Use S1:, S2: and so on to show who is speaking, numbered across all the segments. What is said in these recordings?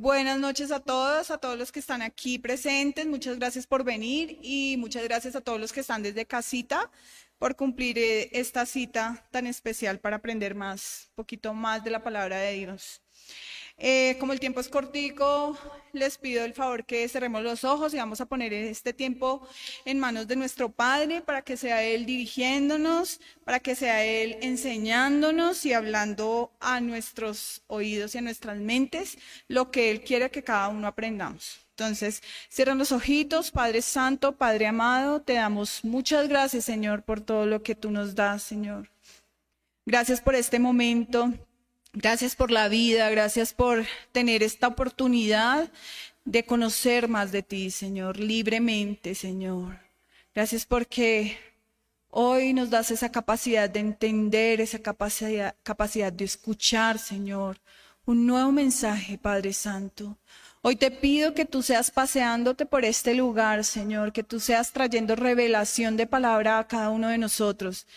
S1: Buenas noches a todos, a todos los que están aquí presentes. Muchas gracias por venir y muchas gracias a todos los que están desde casita por cumplir eh, esta cita tan especial para aprender más, un poquito más de la palabra de Dios. Eh, como el tiempo es cortico, les pido el favor que cerremos los ojos y vamos a poner este tiempo en manos de nuestro Padre para que sea Él dirigiéndonos, para que sea Él enseñándonos y hablando a nuestros oídos y a nuestras mentes lo que Él quiere que cada uno aprendamos. Entonces, cierran los ojitos, Padre Santo, Padre amado, te damos muchas gracias, Señor, por todo lo que tú nos das, Señor. Gracias por este momento. Gracias por la vida, gracias por tener esta oportunidad de conocer más de ti, Señor, libremente, Señor. Gracias porque hoy nos das esa capacidad de entender, esa capacidad, de escuchar, Señor, un nuevo mensaje, Padre Santo. Hoy te pido que tú seas paseándote por este lugar, Señor, que tú seas trayendo revelación de palabra a cada uno de nosotros.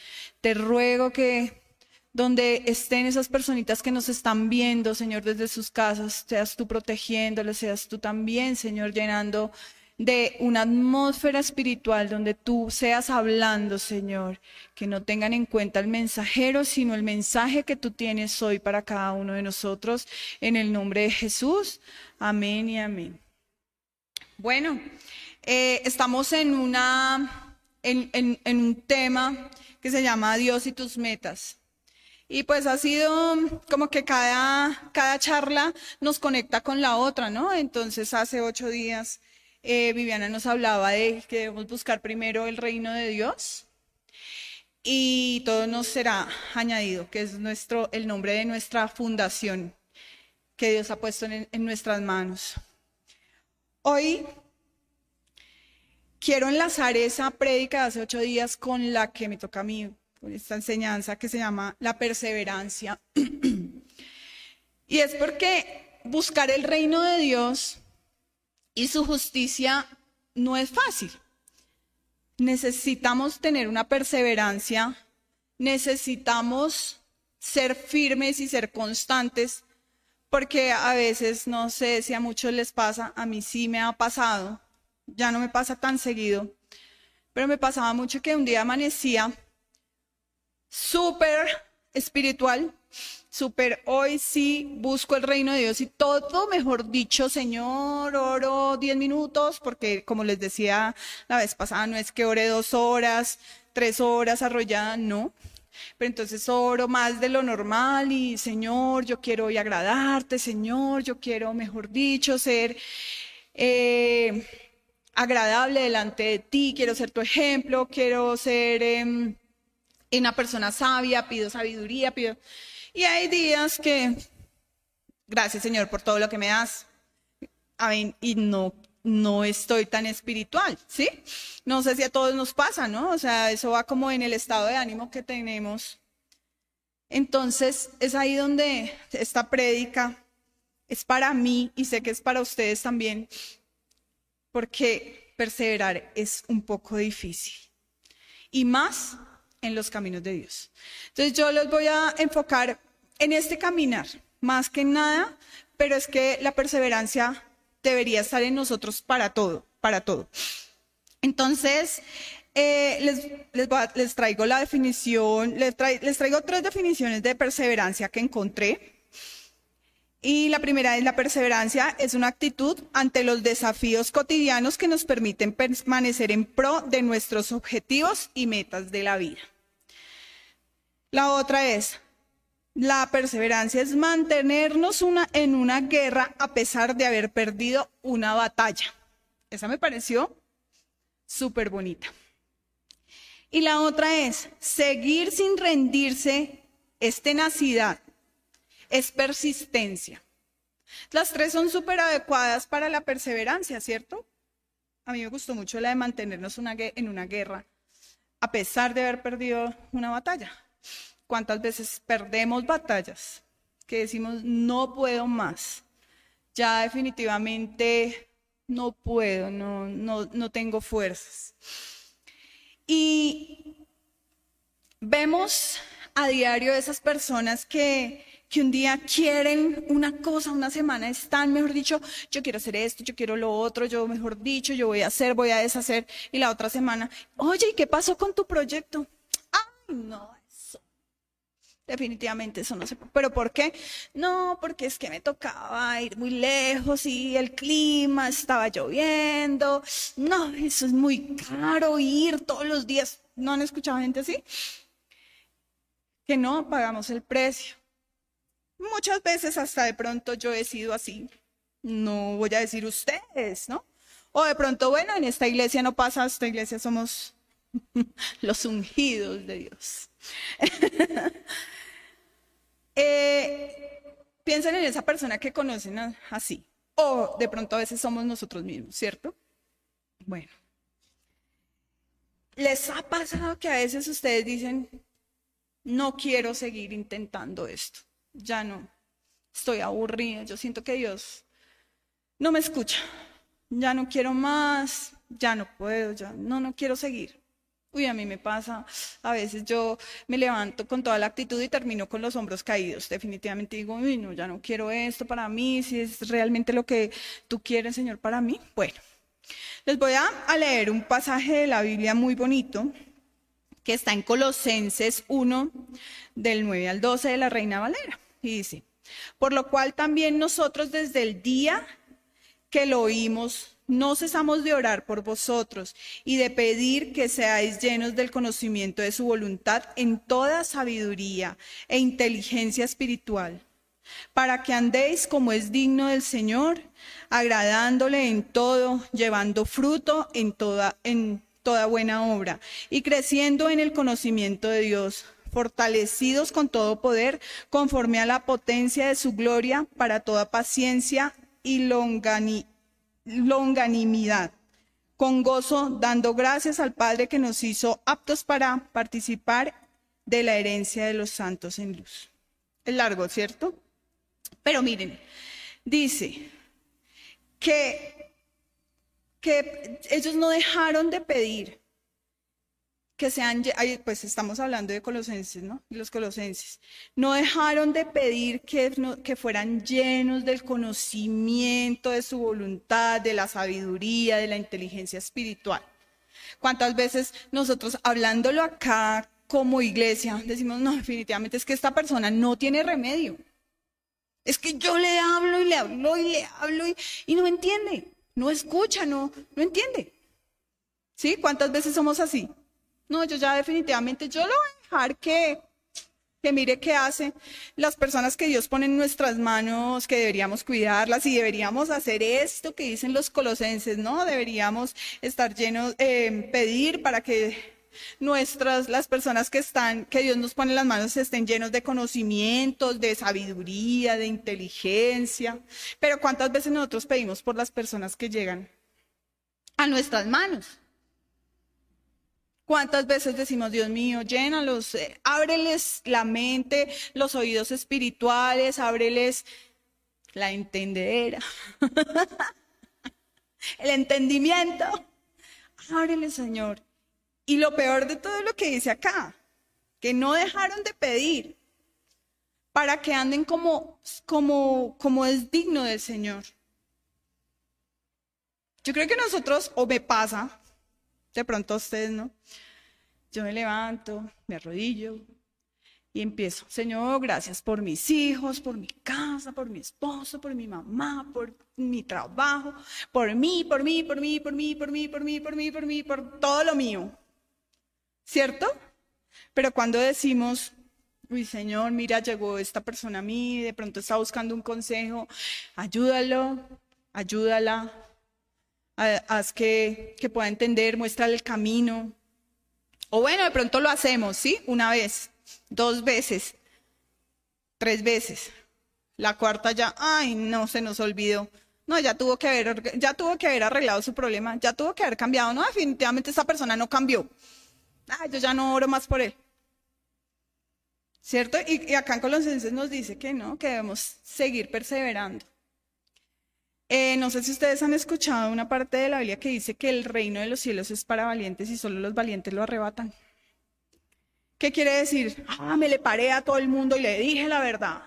S1: Te ruego que donde estén esas personitas que nos están viendo, Señor, desde sus casas, seas tú protegiéndoles, seas tú también, Señor, llenando de una atmósfera espiritual donde tú seas hablando, Señor, que no tengan en cuenta el mensajero, sino el mensaje que tú tienes hoy para cada uno de nosotros, en el nombre de Jesús. Amén y amén. Bueno, eh, estamos en, una, en, en un tema que se llama Dios y tus metas. Y pues ha sido como que cada, cada charla nos conecta con la otra, ¿no? Entonces hace ocho días eh, Viviana nos hablaba de que debemos buscar primero el reino de Dios y todo nos será añadido, que es nuestro, el nombre de nuestra fundación que Dios ha puesto en, en nuestras manos. Hoy quiero enlazar esa prédica de hace ocho días con la que me toca a mí esta enseñanza que se llama la perseverancia. y es porque buscar el reino de Dios y su justicia no es fácil. Necesitamos tener una perseverancia, necesitamos ser firmes y ser constantes, porque a veces, no sé si a muchos les pasa, a mí sí me ha pasado, ya no me pasa tan seguido, pero me pasaba mucho que un día amanecía súper espiritual, súper hoy sí busco el reino de Dios y todo, mejor dicho, Señor, oro diez minutos, porque como les decía la vez pasada, no es que ore dos horas, tres horas arrollada, no. Pero entonces oro más de lo normal y Señor, yo quiero hoy agradarte, Señor, yo quiero, mejor dicho, ser eh, agradable delante de ti, quiero ser tu ejemplo, quiero ser... Em, una persona sabia, pido sabiduría, pido... Y hay días que, gracias Señor por todo lo que me das, y no, no estoy tan espiritual, ¿sí? No sé si a todos nos pasa, ¿no? O sea, eso va como en el estado de ánimo que tenemos. Entonces, es ahí donde esta prédica es para mí y sé que es para ustedes también, porque perseverar es un poco difícil. Y más en los caminos de Dios. Entonces yo los voy a enfocar en este caminar, más que nada, pero es que la perseverancia debería estar en nosotros para todo, para todo. Entonces, eh, les, les, traigo la definición, les, les traigo tres definiciones de perseverancia que encontré. Y la primera es la perseverancia, es una actitud ante los desafíos cotidianos que nos permiten permanecer en pro de nuestros objetivos y metas de la vida. La otra es, la perseverancia es mantenernos una, en una guerra a pesar de haber perdido una batalla. Esa me pareció súper bonita. Y la otra es, seguir sin rendirse es tenacidad, es persistencia. Las tres son súper adecuadas para la perseverancia, ¿cierto? A mí me gustó mucho la de mantenernos en una guerra a pesar de haber perdido una batalla. ¿Cuántas veces perdemos batallas que decimos, no puedo más? Ya definitivamente no puedo, no, no, no tengo fuerzas. Y vemos a diario esas personas que, que un día quieren una cosa, una semana están, mejor dicho, yo quiero hacer esto, yo quiero lo otro, yo mejor dicho, yo voy a hacer, voy a deshacer, y la otra semana, oye, ¿y qué pasó con tu proyecto? Ay, no. Definitivamente eso no se puede. ¿Pero por qué? No, porque es que me tocaba ir muy lejos y el clima estaba lloviendo. No, eso es muy caro ir todos los días. ¿No han escuchado gente así? Que no pagamos el precio. Muchas veces hasta de pronto yo he sido así. No voy a decir ustedes, ¿no? O de pronto, bueno, en esta iglesia no pasa, esta iglesia somos los ungidos de Dios. eh, piensen en esa persona que conocen así. O de pronto a veces somos nosotros mismos, ¿cierto? Bueno. ¿Les ha pasado que a veces ustedes dicen, no quiero seguir intentando esto? ya no, estoy aburrida, yo siento que Dios no me escucha, ya no quiero más, ya no puedo, ya no, no quiero seguir. Uy, a mí me pasa, a veces yo me levanto con toda la actitud y termino con los hombros caídos. Definitivamente digo, uy, no, ya no quiero esto para mí, si es realmente lo que tú quieres, Señor, para mí. Bueno, les voy a, leer un pasaje de la Biblia muy bonito que está en Colosenses 1, del 9 al 12 de la Reina Valera. Y dice, por lo cual también nosotros desde el día que lo oímos, no cesamos de orar por vosotros y de pedir que seáis llenos del conocimiento de su voluntad en toda sabiduría e inteligencia espiritual, para que andéis como es digno del Señor, agradándole en todo, llevando fruto en toda, en toda buena obra y creciendo en el conocimiento de Dios fortalecidos con todo poder, conforme a la potencia de su gloria, para toda paciencia y longanimidad, con gozo, dando gracias al Padre que nos hizo aptos para participar de la herencia de los santos en luz. Es largo, ¿cierto? Pero miren, dice que, que ellos no dejaron de pedir que sean, pues estamos hablando de colosenses, ¿no? Los colosenses. No dejaron de pedir que, que fueran llenos del conocimiento de su voluntad, de la sabiduría, de la inteligencia espiritual. ¿Cuántas veces nosotros hablándolo acá como iglesia decimos, no, definitivamente es que esta persona no tiene remedio? Es que yo le hablo y le hablo y le hablo y, y no entiende, no escucha, no, no entiende. ¿Sí? ¿Cuántas veces somos así? No, yo ya definitivamente, yo lo voy a dejar que, que mire qué hace las personas que Dios pone en nuestras manos, que deberíamos cuidarlas y deberíamos hacer esto que dicen los colosenses, ¿no? Deberíamos estar llenos, eh, pedir para que nuestras, las personas que están, que Dios nos pone en las manos estén llenos de conocimientos, de sabiduría, de inteligencia. Pero ¿cuántas veces nosotros pedimos por las personas que llegan a nuestras manos? ¿Cuántas veces decimos, Dios mío, llénalos, eh, ábreles la mente, los oídos espirituales, ábreles la entendedera, el entendimiento? Ábreles, Señor. Y lo peor de todo lo que dice acá, que no dejaron de pedir para que anden como, como, como es digno del Señor. Yo creo que nosotros, o me pasa, de pronto ustedes, ¿no? Yo me levanto, me arrodillo y empiezo, Señor, gracias por mis hijos, por mi casa, por mi esposo, por mi mamá, por mi trabajo, por mí, por mí, por mí, por mí, por mí, por mí, por mí, por todo lo mío. ¿Cierto? Pero cuando decimos, uy, Señor, mira, llegó esta persona a mí, de pronto está buscando un consejo, ayúdalo, ayúdala, haz que, que pueda entender, muéstrale el camino. O bueno, de pronto lo hacemos, ¿sí? Una vez, dos veces, tres veces. La cuarta ya, ay, no, se nos olvidó. No, ya tuvo que haber, ya tuvo que haber arreglado su problema, ya tuvo que haber cambiado. No, definitivamente esa persona no cambió. Ay, yo ya no oro más por él. ¿Cierto? Y, y acá en Colosenses nos dice que no, que debemos seguir perseverando. Eh, no sé si ustedes han escuchado una parte de la Biblia que dice que el reino de los cielos es para valientes y solo los valientes lo arrebatan. ¿Qué quiere decir? Ah, me le paré a todo el mundo y le dije la verdad.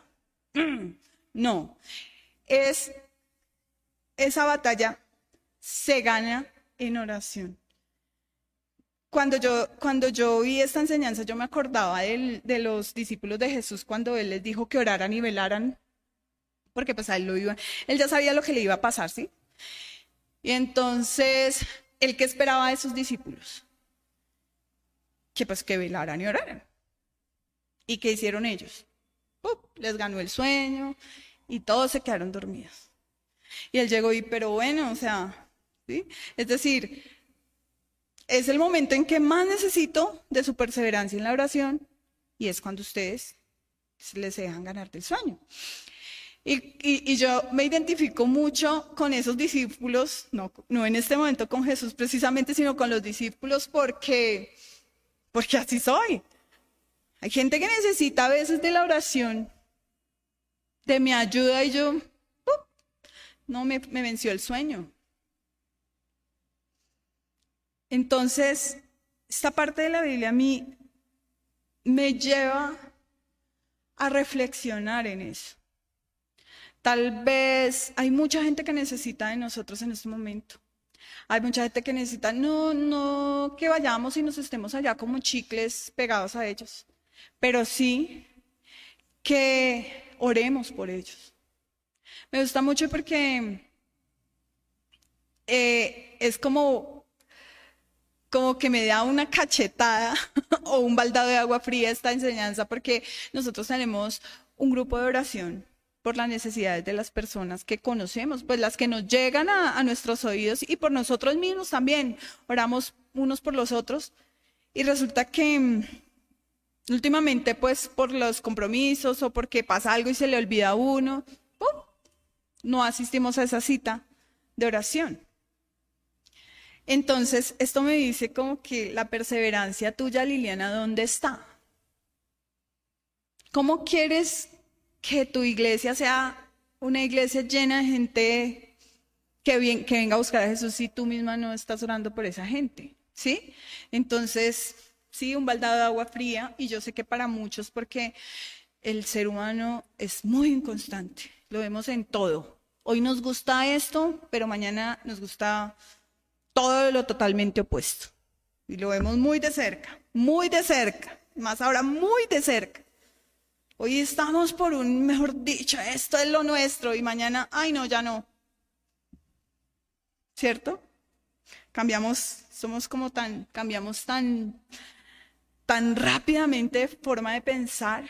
S1: No, es esa batalla se gana en oración. Cuando yo, cuando yo oí esta enseñanza, yo me acordaba de los discípulos de Jesús cuando Él les dijo que oraran y velaran, porque pues a Él lo iba, Él ya sabía lo que le iba a pasar, ¿sí? Y entonces, ¿Él qué esperaba de sus discípulos? Que pues que velaran y oraran. ¿Y qué hicieron ellos? Les ganó el sueño y todos se quedaron dormidos. Y él llegó y, pero bueno, o sea, ¿sí? Es decir, es el momento en que más necesito de su perseverancia en la oración y es cuando ustedes les dejan ganar del sueño. Y, yo me identifico mucho con esos discípulos, no, no en este momento con Jesús precisamente, sino con los discípulos porque, porque así soy. Hay gente que necesita a veces de la oración, de mi ayuda y yo, no me, me venció el sueño. Entonces, esta parte de la Biblia a mí me lleva a reflexionar en eso. Tal vez hay mucha gente que necesita de nosotros en este momento. Hay mucha gente que necesita, no, no que vayamos y nos estemos allá como chicles pegados a ellos, pero sí que oremos por ellos. Me gusta mucho porque eh, es como, como que me da una cachetada o un baldado de agua fría esta enseñanza, porque nosotros tenemos un grupo de oración por las necesidades de las personas que conocemos, pues las que nos llegan a, nuestros oídos y por nosotros mismos también. Oramos unos por los otros. Y resulta que Últimamente, pues por los compromisos o porque pasa algo y se le olvida a uno, no asistimos a esa cita de oración. Entonces, esto me dice como que la perseverancia tuya, Liliana, ¿dónde está? ¿Cómo quieres que tu iglesia sea una iglesia llena de gente que, venga a buscar a Jesús si tú misma no estás orando por esa gente? ¿Sí? Entonces, sí, un baldado de agua fría, y yo sé que para muchos, porque el ser humano es muy inconstante, lo vemos en todo. Hoy nos gusta esto, pero mañana nos gusta todo lo totalmente opuesto. Y lo vemos muy de cerca, muy de cerca, más ahora muy de cerca. Hoy estamos por un, mejor dicho, esto es lo nuestro y mañana, ay no, ya no. ¿Cierto? Cambiamos, somos como tan, cambiamos tan tan rápidamente forma de pensar,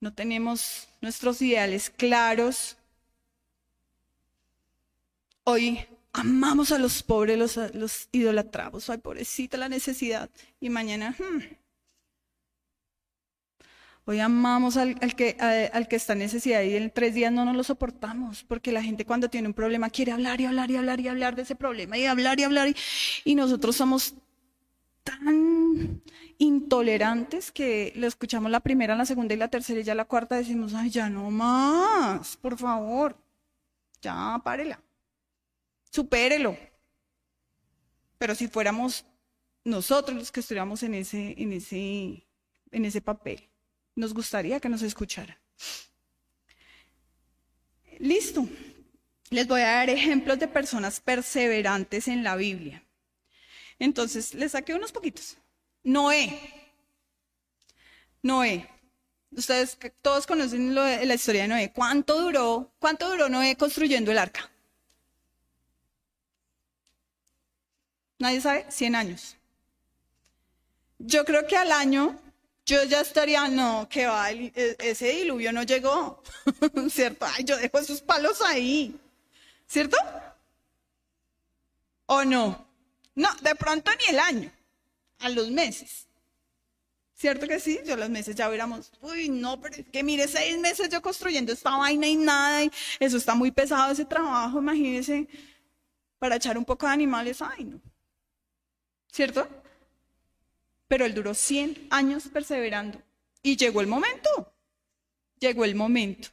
S1: no tenemos nuestros ideales claros. Hoy amamos a los pobres, los, los idolatramos, ay pobrecita la necesidad, y mañana, hmm. Hoy amamos al, que, está en necesidad y en tres días no nos lo soportamos, porque la gente cuando tiene un problema quiere hablar y hablar y hablar y hablar de ese problema y hablar y hablar, y, y nosotros somos tan intolerantes que lo escuchamos la primera, la segunda y la tercera y ya la cuarta decimos, ay, ya no más, por favor, ya párela, supérelo. Pero si fuéramos nosotros los que estuviéramos en ese, en ese, en ese papel, nos gustaría que nos escucharan. Listo. Les voy a dar ejemplos de personas perseverantes en la Biblia. Entonces, les saqué unos poquitos. Noé. Noé. Ustedes todos conocen la historia de Noé. ¿Cuánto duró, cuánto duró Noé construyendo el arca? Nadie sabe, 100 años. Yo creo que al año yo ya estaría, no, que va, e, ese diluvio no llegó, ¿cierto? Ay, yo dejo esos palos ahí, ¿cierto? ¿O no? No, de pronto ni el año, a los meses. ¿Cierto que sí? Yo los meses ya hubiéramos, uy, no, pero es que mire, seis meses yo construyendo esta vaina y nada, eso está muy pesado ese trabajo, imagínese, para echar un poco de animales, ay, no. ¿Cierto? Pero él duró 100 años perseverando y llegó el momento, llegó el momento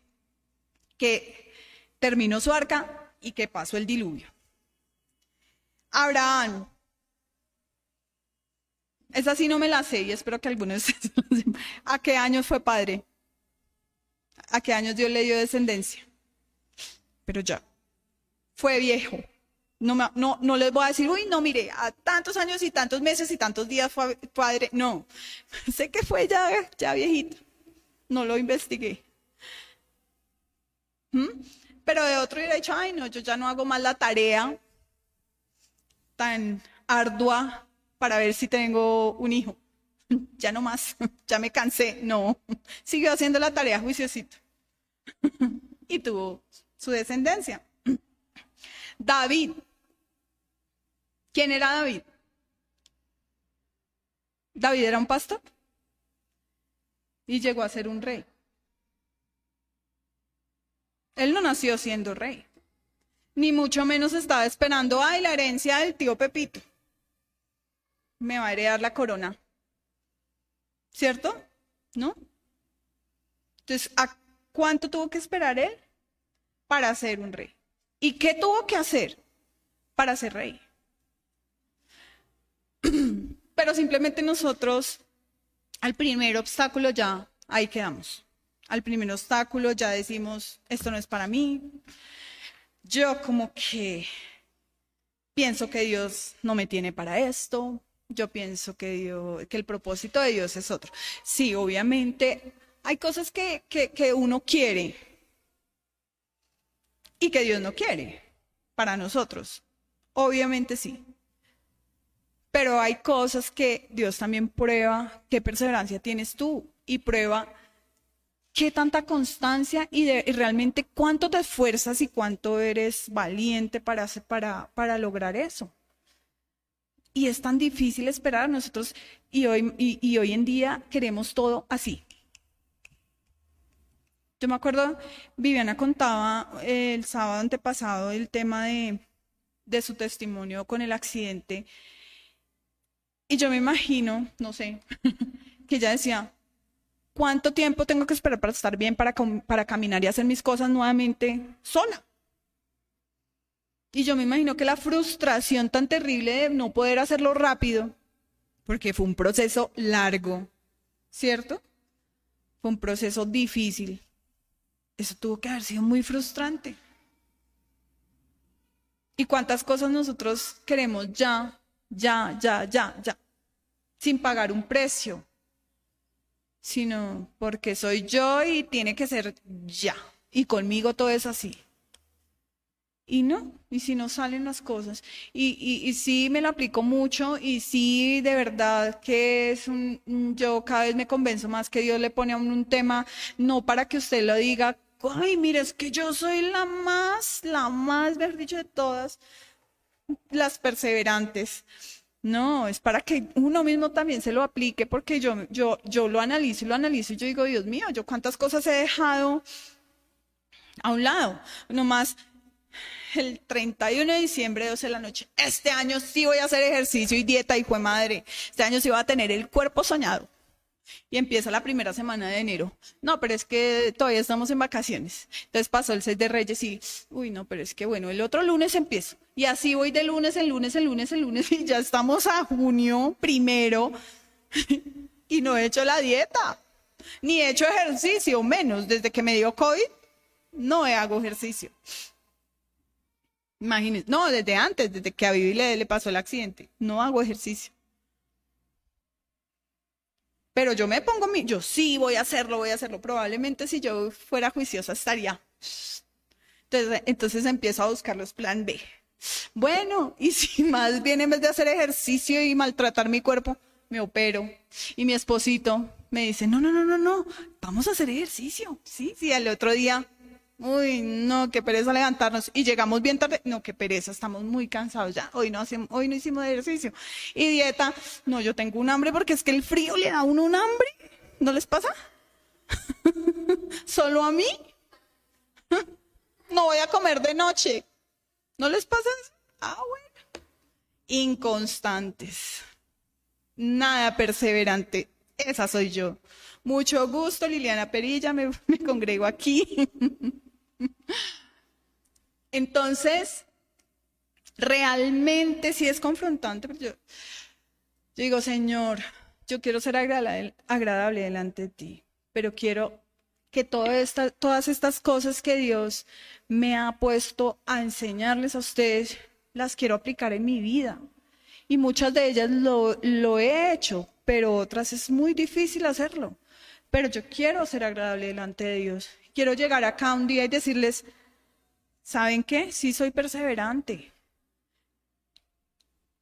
S1: que terminó su arca y que pasó el diluvio. Abraham. Esa sí no me la sé y espero que algunos ¿A qué años fue padre? a qué años Dios le dio descendencia. Pero ya, fue viejo. No, no, no les voy a decir, uy, no, mire, a tantos años y tantos meses y tantos días fue padre. No, sé que fue ya, ya viejito. No lo investigué. ¿Mm? Pero de otro hubiera dicho, ay, no, yo ya no hago más la tarea tan ardua para ver si tengo un hijo. Ya no más, ya me cansé. No, siguió haciendo la tarea juiciosito. Y tuvo su descendencia. David. ¿Quién era David? David era un pastor y llegó a ser un rey. Él no nació siendo rey, ni mucho menos estaba esperando, ay, la herencia del tío Pepito. Me va a heredar la corona. ¿Cierto? ¿No? Entonces, ¿a cuánto tuvo que esperar él para ser un rey? ¿Y qué tuvo que hacer para ser rey? Pero simplemente nosotros, al primer obstáculo ya, ahí quedamos. Al primer obstáculo ya decimos, esto no es para mí. Yo como que pienso que Dios no me tiene para esto. Yo pienso que, Dios, que el propósito de Dios es otro. Sí, obviamente hay cosas que, que, que uno quiere y que Dios no quiere para nosotros. Obviamente sí. Pero hay cosas que Dios también prueba qué perseverancia tienes tú y prueba qué tanta constancia y, realmente cuánto te esfuerzas y cuánto eres valiente para, para, para lograr eso. Y es tan difícil esperar nosotros y hoy, y hoy en día queremos todo así. Yo me acuerdo, Viviana contaba el sábado antepasado el tema de, de su testimonio con el accidente. Y yo me imagino, no sé, que ella decía, ¿cuánto tiempo tengo que esperar para estar bien, para, para caminar y hacer mis cosas nuevamente sola? Y yo me imagino que la frustración tan terrible de no poder hacerlo rápido, porque fue un proceso largo, ¿cierto? Fue un proceso difícil. Eso tuvo que haber sido muy frustrante. ¿Y cuántas cosas nosotros queremos ya, ya, ya, ya, ya, sin pagar un precio? sino porque soy yo y tiene que ser ya. Y conmigo todo es así. Y no, y si no salen las cosas. Y, y, sí me lo aplico mucho y sí de verdad que es un, yo cada vez me convenzo más que Dios le pone a un tema, no para que usted lo diga, ay, mire, es que yo soy la más, la más, ver dicho, de todas las perseverantes no, es para que uno mismo también se lo aplique, porque yo, yo, yo lo analizo y lo analizo y yo digo, Dios mío, yo cuántas cosas he dejado a un lado. Nomás el 31 de diciembre, 12 de la noche, este año sí voy a hacer ejercicio y dieta, hijo de madre. Este año sí voy a tener el cuerpo soñado. Y empieza la primera semana de enero. No, pero es que todavía estamos en vacaciones. Entonces pasó el 6 de Reyes y, uy, no, pero es que bueno, el otro lunes empiezo. Y así voy de lunes en lunes, en lunes, en lunes, y ya estamos a junio primero. y no he hecho la dieta, ni he hecho ejercicio, menos desde que me dio COVID, no hago ejercicio. Imagínense, no, desde antes, desde que a Vivi le, le pasó el accidente, no hago ejercicio. Pero yo me pongo mi, yo sí voy a hacerlo, voy a hacerlo. Probablemente si yo fuera juiciosa estaría. Entonces, entonces empiezo a buscar los plan B. Bueno, y si más bien en vez de hacer ejercicio y maltratar mi cuerpo, me opero. Y mi esposito me dice, no, no, no, no, no, vamos a hacer ejercicio. Sí, sí, al otro día Uy, no, qué pereza levantarnos. Y llegamos bien tarde. No, qué pereza, estamos muy cansados ya. Hoy no, hacemos, hoy no hicimos ejercicio. Y dieta, no, yo tengo un hambre porque es que el frío le da a uno un hambre. ¿No les pasa? ¿Solo a mí? no voy a comer de noche. ¿No les pasa? Ah, bueno. Inconstantes. Nada perseverante. Esa soy yo. Mucho gusto, Liliana Perilla, me, me congrego aquí. Entonces, realmente sí es confrontante, yo, digo, Señor, yo quiero ser agradable, agradable delante de ti, pero quiero que todas estas cosas que Dios me ha puesto a enseñarles a ustedes, las quiero aplicar en mi vida. Y muchas de ellas lo, lo he hecho, pero otras es muy difícil hacerlo. Pero yo quiero ser agradable delante de Dios. Quiero llegar acá un día y decirles, ¿saben qué? Sí soy perseverante.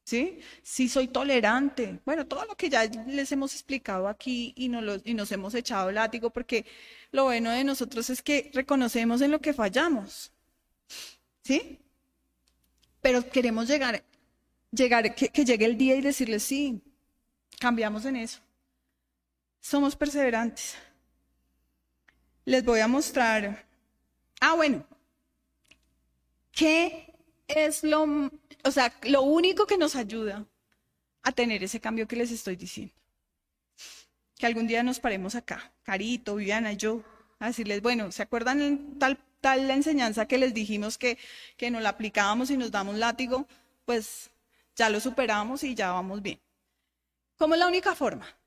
S1: ¿Sí? Sí soy tolerante. Bueno, todo lo que ya les hemos explicado aquí y nos, hemos echado látigo, porque lo bueno de nosotros es que reconocemos en lo que fallamos. ¿Sí? Pero queremos llegar, llegar que, que llegue el día y decirles, sí, cambiamos en eso. Somos perseverantes. Les voy a mostrar. Ah, bueno. ¿Qué es lo, o sea, lo único que nos ayuda a tener ese cambio que les estoy diciendo? Que algún día nos paremos acá, Carito, Viviana yo, a decirles, bueno, ¿se acuerdan tal, tal la enseñanza que les dijimos que, que nos la aplicábamos y nos damos látigo? Pues ya lo superamos y ya vamos bien. ¿Cómo es la única forma?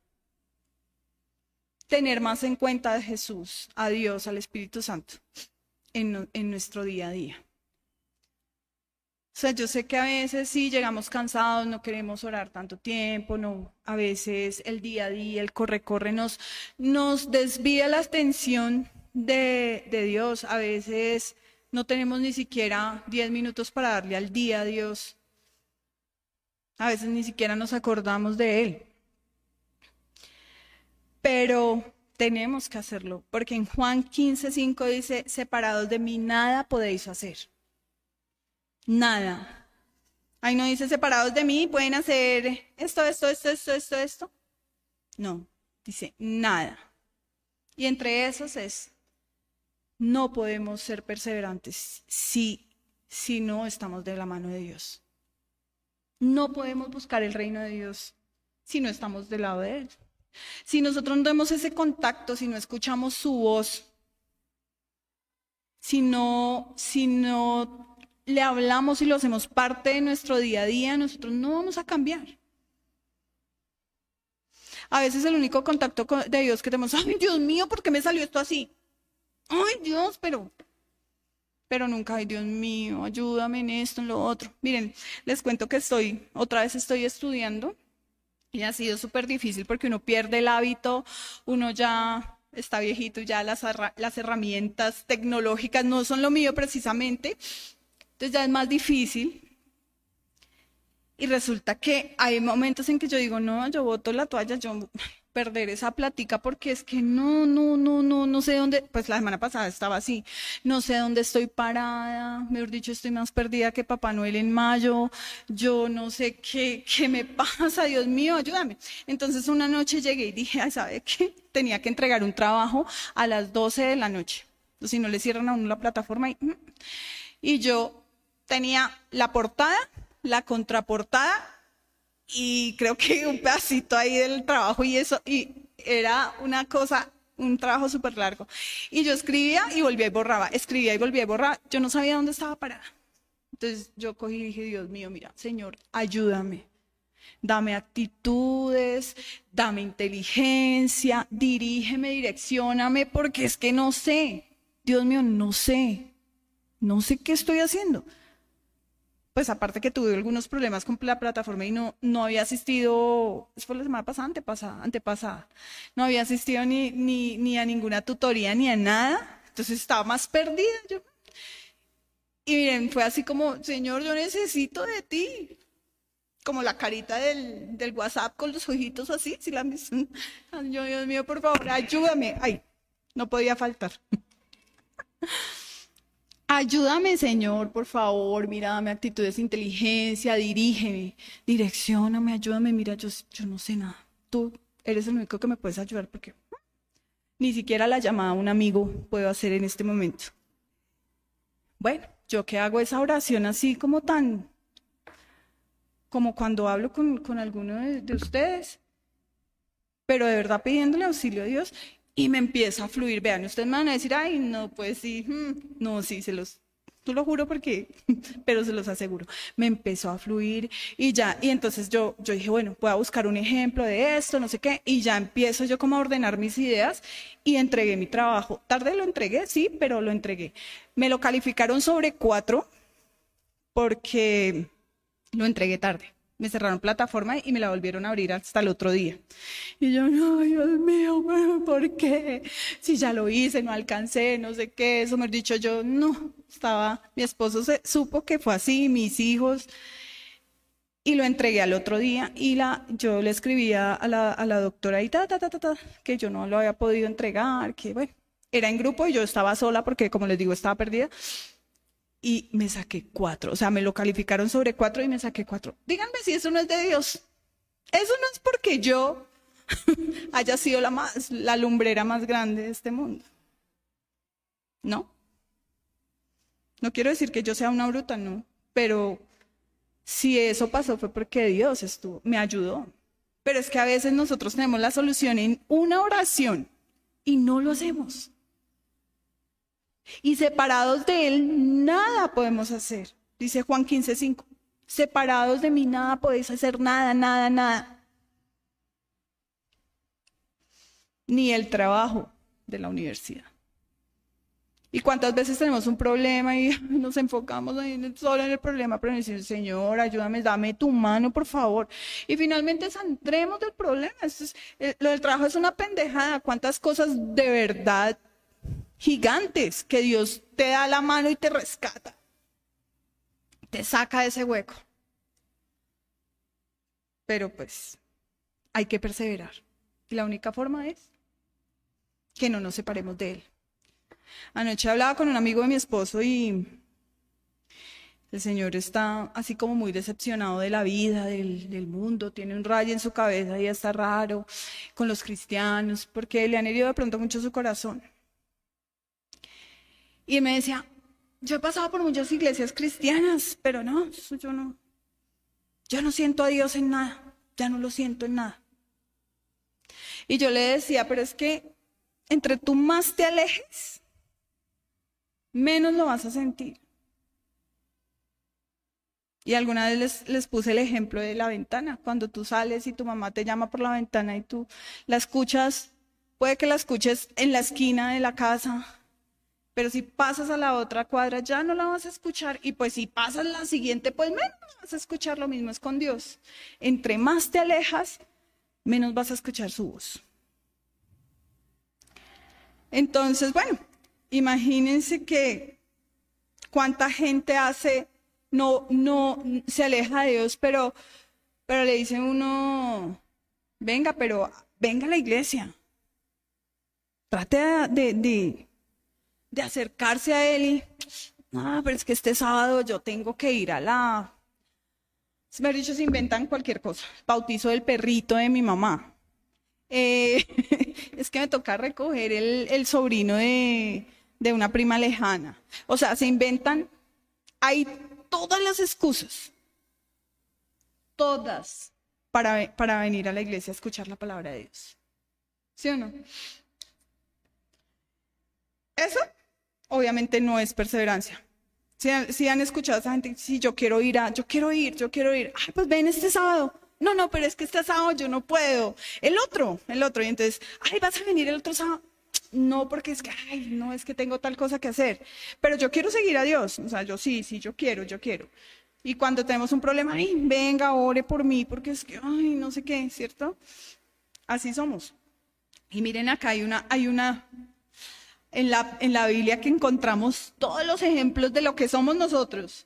S1: Tener más en cuenta a Jesús, a Dios, al Espíritu Santo en, en nuestro día a día. O sea, yo sé que a veces sí llegamos cansados, no queremos orar tanto tiempo, no, a veces el día a día, el corre-corre nos, nos desvía la atención de, de Dios. A veces no tenemos ni siquiera 10 minutos para darle al día a Dios. A veces ni siquiera nos acordamos de Él. Pero tenemos que hacerlo, porque en Juan 15, 5 dice, separados de mí nada podéis hacer. Nada. Ahí no dice separados de mí, pueden hacer esto, esto, esto, esto, esto, esto. No, dice nada. Y entre esos es, no podemos ser perseverantes si, si no estamos de la mano de Dios. No podemos buscar el reino de Dios si no estamos del lado de Él. Si nosotros no tenemos ese contacto, si no escuchamos su voz, si no, si no le hablamos y lo hacemos parte de nuestro día a día, nosotros no vamos a cambiar. A veces el único contacto de Dios que tenemos, ay Dios mío, ¿por qué me salió esto así? Ay Dios, pero, pero nunca, ay Dios mío, ayúdame en esto, en lo otro. Miren, les cuento que estoy, otra vez estoy estudiando y ha sido súper difícil porque uno pierde el hábito, uno ya está viejito, ya las, las herramientas tecnológicas no son lo mío precisamente, entonces ya es más difícil. Y resulta que hay momentos en que yo digo, no, yo boto la toalla, yo perder esa plática porque es que no, no, no, no, no sé dónde, pues la semana pasada estaba así, no sé dónde estoy parada, mejor dicho, estoy más perdida que Papá Noel en mayo, yo no sé qué, qué me pasa, Dios mío, ayúdame. Entonces una noche llegué y dije, ¿sabe qué? Tenía que entregar un trabajo a las 12 de la noche, si no le cierran a uno la plataforma y, mm. y yo tenía la portada, la contraportada y creo que un pedacito ahí del trabajo y eso, y era una cosa, un trabajo súper largo. Y yo escribía y volvía y borraba, escribía y volvía y borraba. Yo no sabía dónde estaba parada. Entonces yo cogí y dije, Dios mío, mira, Señor, ayúdame. Dame actitudes, dame inteligencia, dirígeme, direccioname, porque es que no sé. Dios mío, no sé. No sé qué estoy haciendo pues aparte que tuve algunos problemas con la plataforma y no, no había asistido, fue la semana pasada, antepasada, antepasada, no había asistido ni, ni, ni a ninguna tutoría ni a nada, entonces estaba más perdida yo. Y miren, fue así como, Señor, yo necesito de ti. Como la carita del, del WhatsApp con los ojitos así, si la Dios mío, por favor, ayúdame. Ay, no podía faltar. Ayúdame, Señor, por favor, mira, dame actitudes de inteligencia, dirígeme, direccioname, ayúdame, mira, yo, no sé nada. Tú eres el único que me puedes ayudar porque ni siquiera la llamada a un amigo puedo hacer en este momento. Bueno, yo que hago esa oración así como tan, como cuando hablo con, con alguno de, de ustedes, pero de verdad pidiéndole auxilio a Dios y me empieza a fluir. Vean, ustedes me van a decir, ay, no, pues sí, hmm, no, sí, se los, tú lo juro porque, pero se los aseguro, me empezó a fluir y ya, y entonces yo, yo dije, bueno, voy a buscar un ejemplo de esto, no sé qué, y ya empiezo yo como a ordenar mis ideas y entregué mi trabajo. Tarde lo entregué, sí, pero lo entregué. Me lo calificaron sobre cuatro porque lo entregué tarde me cerraron plataforma y me la volvieron a abrir hasta el otro día. Y yo, no, Dios mío, ¿por qué? Si ya lo hice, no alcancé, no sé qué, eso me dicho yo, no, estaba, mi esposo se, supo que fue así, mis hijos, y lo entregué al otro día y la, yo le escribía a la, a la doctora y ta, ta, ta, ta, ta, que yo no lo había podido entregar, que bueno, era en grupo y yo estaba sola porque, como les digo, estaba perdida y me saqué cuatro. O sea, me lo calificaron sobre cuatro y me saqué cuatro. Díganme si eso no es de Dios. Eso no es porque yo haya sido la, más, la lumbrera más grande de este mundo. No. No quiero decir que yo sea una bruta, no. Pero si eso pasó fue porque Dios estuvo, me ayudó. Pero es que a veces nosotros tenemos la solución en una oración y no lo hacemos. Y separados de Él, nada podemos hacer. Dice Juan 15:5. Separados de mí, nada podéis hacer, nada, nada, nada. Ni el trabajo de la universidad. ¿Y cuántas veces tenemos un problema y nos enfocamos solo en el problema, pero decimos, Señor, ayúdame, dame tu mano, por favor? Y finalmente saldremos del problema. Eh, lo del trabajo es una pendejada. ¿Cuántas cosas de verdad gigantes que Dios te da la mano y te rescata. Te saca de ese hueco. Pero pues hay que perseverar. Y la única forma es que no nos separemos de Él. Anoche hablaba con un amigo de mi esposo y el Señor está así como muy decepcionado de la vida, del, del, mundo, tiene un rayo en su cabeza y está raro con los cristianos, porque le han herido de pronto mucho su corazón. Y me decía, yo he pasado por muchas iglesias cristianas, pero no, yo no. Yo no siento a Dios en nada, ya no lo siento en nada. Y yo le decía, pero es que entre tú más te alejes, menos lo vas a sentir. Y alguna vez les, les, puse el ejemplo de la ventana. Cuando tú sales y tu mamá te llama por la ventana y tú la escuchas, puede que la escuches en la esquina de la casa, pero si pasas a la otra cuadra ya no la vas a escuchar y pues si pasas la siguiente pues menos vas a escuchar lo mismo es con Dios. Entre más te alejas, menos vas a escuchar su voz. Entonces, bueno, imagínense que cuánta gente hace, no, no, se aleja de Dios, pero, pero le dice uno, venga, pero venga a la iglesia. Trate de, de de acercarse a él y, ah, pero es que este sábado yo tengo que ir a la... Me dicho, se inventan cualquier cosa. Bautizo del perrito de mi mamá. Eh, es que me toca recoger el, el sobrino de, de una prima lejana. O sea, se inventan, hay todas las excusas, todas, para, para venir a la iglesia a escuchar la palabra de Dios. ¿Sí o no? Eso obviamente no es perseverancia. Si, han escuchado a esa gente, si yo quiero ir yo quiero ir, yo quiero ir, ay, pues ven este sábado. No, no, pero es que este sábado yo no puedo. El otro, el otro. Y entonces, ay, vas a venir el otro sábado. No, porque es que, ay, no, es que tengo tal cosa que hacer. Pero yo quiero seguir a Dios. O sea, yo sí, sí, yo quiero, yo quiero. Y cuando tenemos un problema, ay, venga, ore por mí, porque es que, ay, no sé qué, ¿cierto? Así somos. Y miren acá, hay una, hay una en la, en la Biblia que encontramos todos los ejemplos de lo que somos nosotros.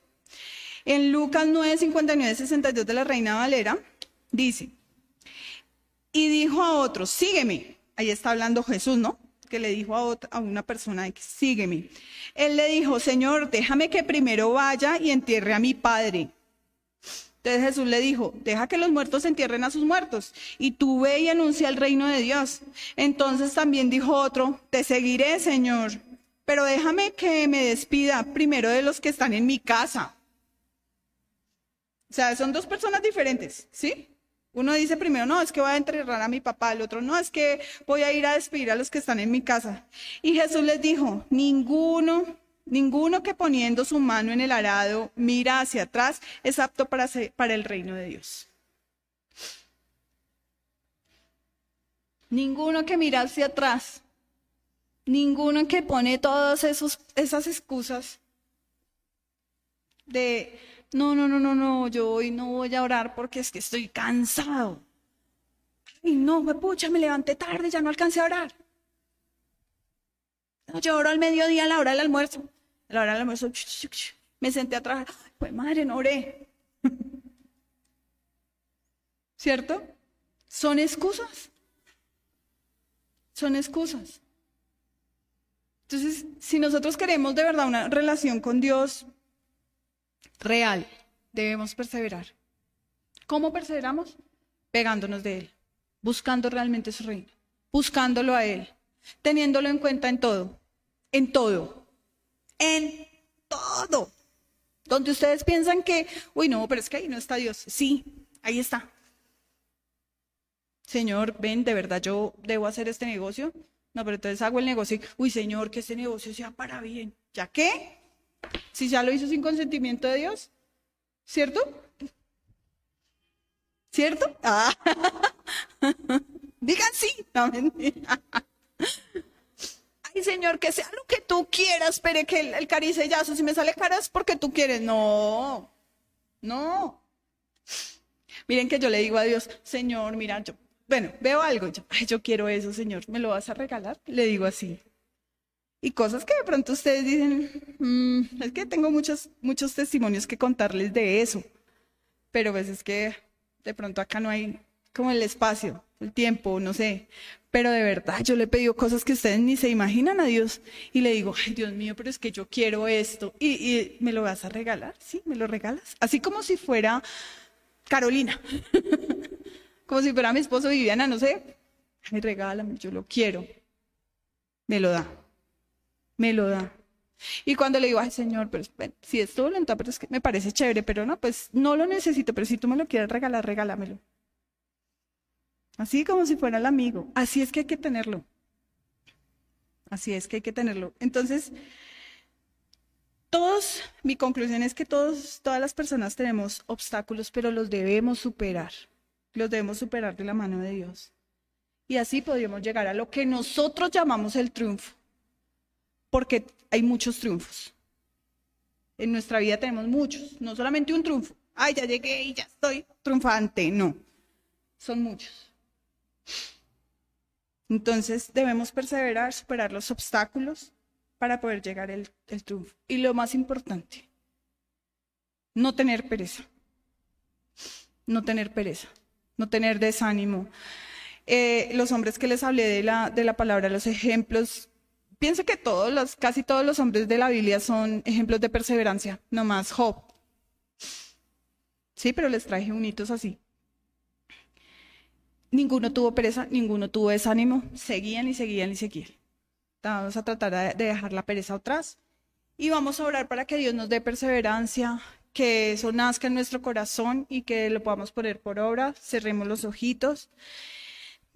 S1: En Lucas 9, 59, 62 de la Reina Valera, dice, y dijo a otros, sígueme. Ahí está hablando Jesús, ¿no? Que le dijo a, a una persona, sígueme. Él le dijo, Señor, déjame que primero vaya y entierre a mi padre. Entonces Jesús le dijo, deja que los muertos entierren a sus muertos y tú ve y anuncia el reino de Dios. Entonces también dijo otro, te seguiré, Señor, pero déjame que me despida primero de los que están en mi casa. O sea, son dos personas diferentes, ¿sí? Uno dice primero, no, es que voy a enterrar a mi papá, el otro, no, es que voy a ir a despedir a los que están en mi casa. Y Jesús les dijo, ninguno Ninguno que poniendo su mano en el arado mira hacia atrás es apto para, para el reino de Dios. Ninguno que mira hacia atrás. Ninguno que pone todas esas excusas de, no, no, no, no, no, yo hoy no voy a orar porque es que estoy cansado. Y no, me pucha, me levanté tarde, ya no alcancé a orar. yo oro al mediodía a la hora del almuerzo. La hora del almuerzo, me senté a. Pues madre, no oré. ¿Cierto? Son excusas. Son excusas. Entonces, si nosotros queremos de verdad una relación con Dios real, debemos perseverar. ¿Cómo perseveramos? Pegándonos de Él, buscando realmente su reino, buscándolo a Él, teniéndolo en cuenta en todo, en todo, en todo. Donde ustedes piensan que, uy, no, pero es que ahí no está Dios. Sí, ahí está. Señor, ven, de verdad yo debo hacer este negocio. No, pero entonces hago el negocio y, uy, Señor, que este negocio sea para bien. ¿Ya qué? Si ya lo hizo sin consentimiento de Dios, ¿cierto? ¿Cierto? Ah. Digan sí. No, Ay, Señor, que sea lo que tú quieras, espere que el, el caricellazo, si me sale cara es porque tú quieres. No, no. Miren que yo le digo a Dios, Señor, mira, yo bueno, veo algo, yo, yo quiero eso, Señor, ¿me lo vas a regalar? Le digo así. Y cosas que de pronto ustedes dicen, mm, es que tengo muchos, muchos testimonios que contarles de eso, pero pues es que de pronto acá no hay como el espacio, el tiempo, no sé. Pero de verdad, yo le he pedido cosas que ustedes ni se imaginan a Dios. Y le digo, ay Dios mío, pero es que yo quiero esto. Y, y me lo vas a regalar, sí, me lo regalas. Así como si fuera Carolina. como si fuera mi esposo Viviana, no sé. Ay, regálame, yo lo quiero. Me lo da. Me lo da. Y cuando le digo, ay Señor, pero si es todo lento, pero es que me parece chévere, pero no, pues no lo necesito, pero si tú me lo quieres regalar, regálamelo. Así como si fuera el amigo. Así es que hay que tenerlo. Así es que hay que tenerlo. Entonces, todos, mi conclusión es que todos, todas las personas tenemos obstáculos, pero los debemos superar los debemos superar de la mano de Dios. Y así podríamos llegar a lo que nosotros llamamos el triunfo, porque hay muchos triunfos. En nuestra vida tenemos muchos, no solamente un triunfo. Ay, ya llegué y ya estoy triunfante, no. Son muchos. Entonces debemos perseverar, superar los obstáculos para poder llegar al triunfo. Y lo más importante, no tener pereza. No tener pereza no tener desánimo. Eh, los hombres que les hablé de la, de la palabra, los ejemplos, pienso que todos los, casi todos los hombres de la Biblia son ejemplos de perseverancia, no más Job. Sí, pero les traje unitos así. Ninguno tuvo pereza, ninguno tuvo desánimo, seguían y seguían y seguían. Vamos a tratar de dejar la pereza atrás y vamos a orar para que Dios nos dé perseverancia, que eso nazca en nuestro corazón y que lo podamos poner por obra. Cerremos los ojitos.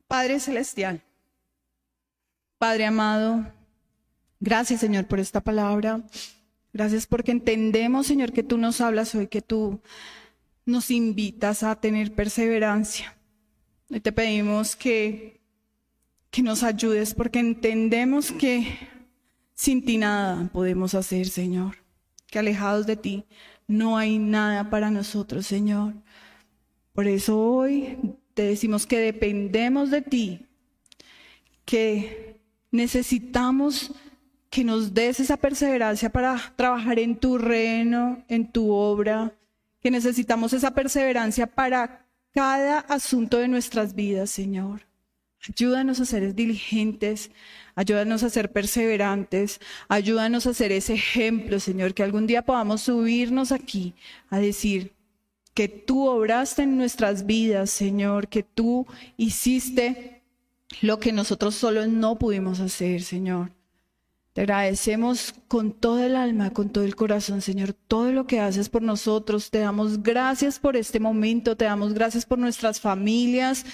S1: Padre Celestial, Padre amado, gracias Señor por esta palabra. Gracias porque entendemos, Señor, que tú nos hablas hoy, que tú nos invitas a tener perseverancia. Te pedimos que, que nos ayudes porque entendemos que sin ti nada podemos hacer, Señor, que alejados de ti no hay nada para nosotros, Señor. Por eso hoy te decimos que dependemos de ti, que necesitamos que nos des esa perseverancia para trabajar en tu reino, en tu obra, que necesitamos esa perseverancia para cada asunto de nuestras vidas, Señor. Ayúdanos a ser diligentes, ayúdanos a ser perseverantes, ayúdanos a ser ese ejemplo, Señor, que algún día podamos subirnos aquí a decir que tú obraste en nuestras vidas, Señor, que tú hiciste lo que nosotros solos no pudimos hacer, Señor. Te agradecemos con todo el alma, con todo el corazón, Señor, todo lo que haces por nosotros. Te damos gracias por este momento, te damos gracias por nuestras familias,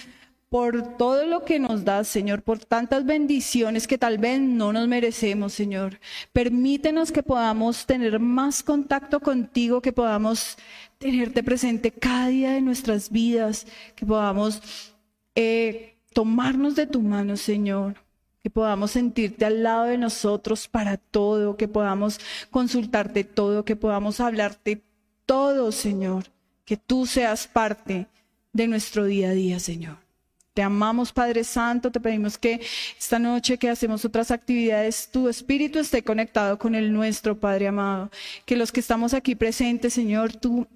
S1: por todo lo que nos das, Señor, por tantas bendiciones que tal vez no nos merecemos, Señor. Permítenos que podamos tener más contacto contigo, que podamos tenerte presente cada día de nuestras vidas, que podamos eh, tomarnos de tu mano, Señor que podamos sentirte al lado de nosotros para todo, que podamos consultarte todo, que podamos hablarte todo, Señor, que tú seas parte de nuestro día a día, Señor. Te amamos, Padre Santo, te pedimos que esta noche que hacemos otras actividades, tu espíritu esté conectado con el nuestro, Padre amado. Que los que estamos aquí presentes, Señor, tú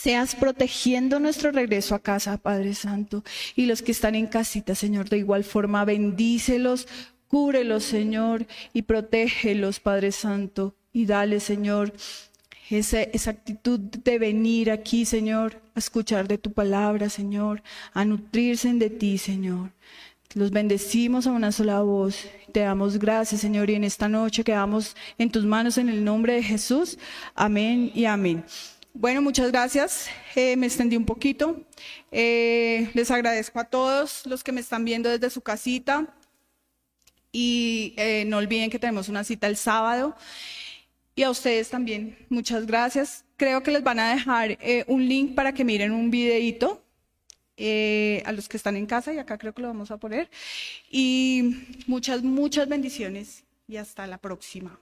S1: seas protegiendo nuestro regreso a casa, Padre Santo. Y los que están en casita, Señor, de igual forma, bendícelos, cúrelos, Señor, y protégelos, Padre Santo. Y dale, Señor, esa, esa, actitud de venir aquí, Señor, a escuchar de tu palabra, Señor, a nutrirse de ti, Señor. Los bendecimos a una sola voz. Te damos gracias, Señor, y en esta noche quedamos en tus manos en el nombre de Jesús. Amén y amén. Bueno, muchas gracias. Eh, me extendí un poquito. Eh, les agradezco a todos los que me están viendo desde su casita. Y eh, no olviden que tenemos una cita el sábado. Y a ustedes también, muchas gracias. Creo que les van a dejar un link para que miren un videito a los que están en casa y acá creo que lo vamos a poner. Y muchas, muchas bendiciones y hasta la próxima.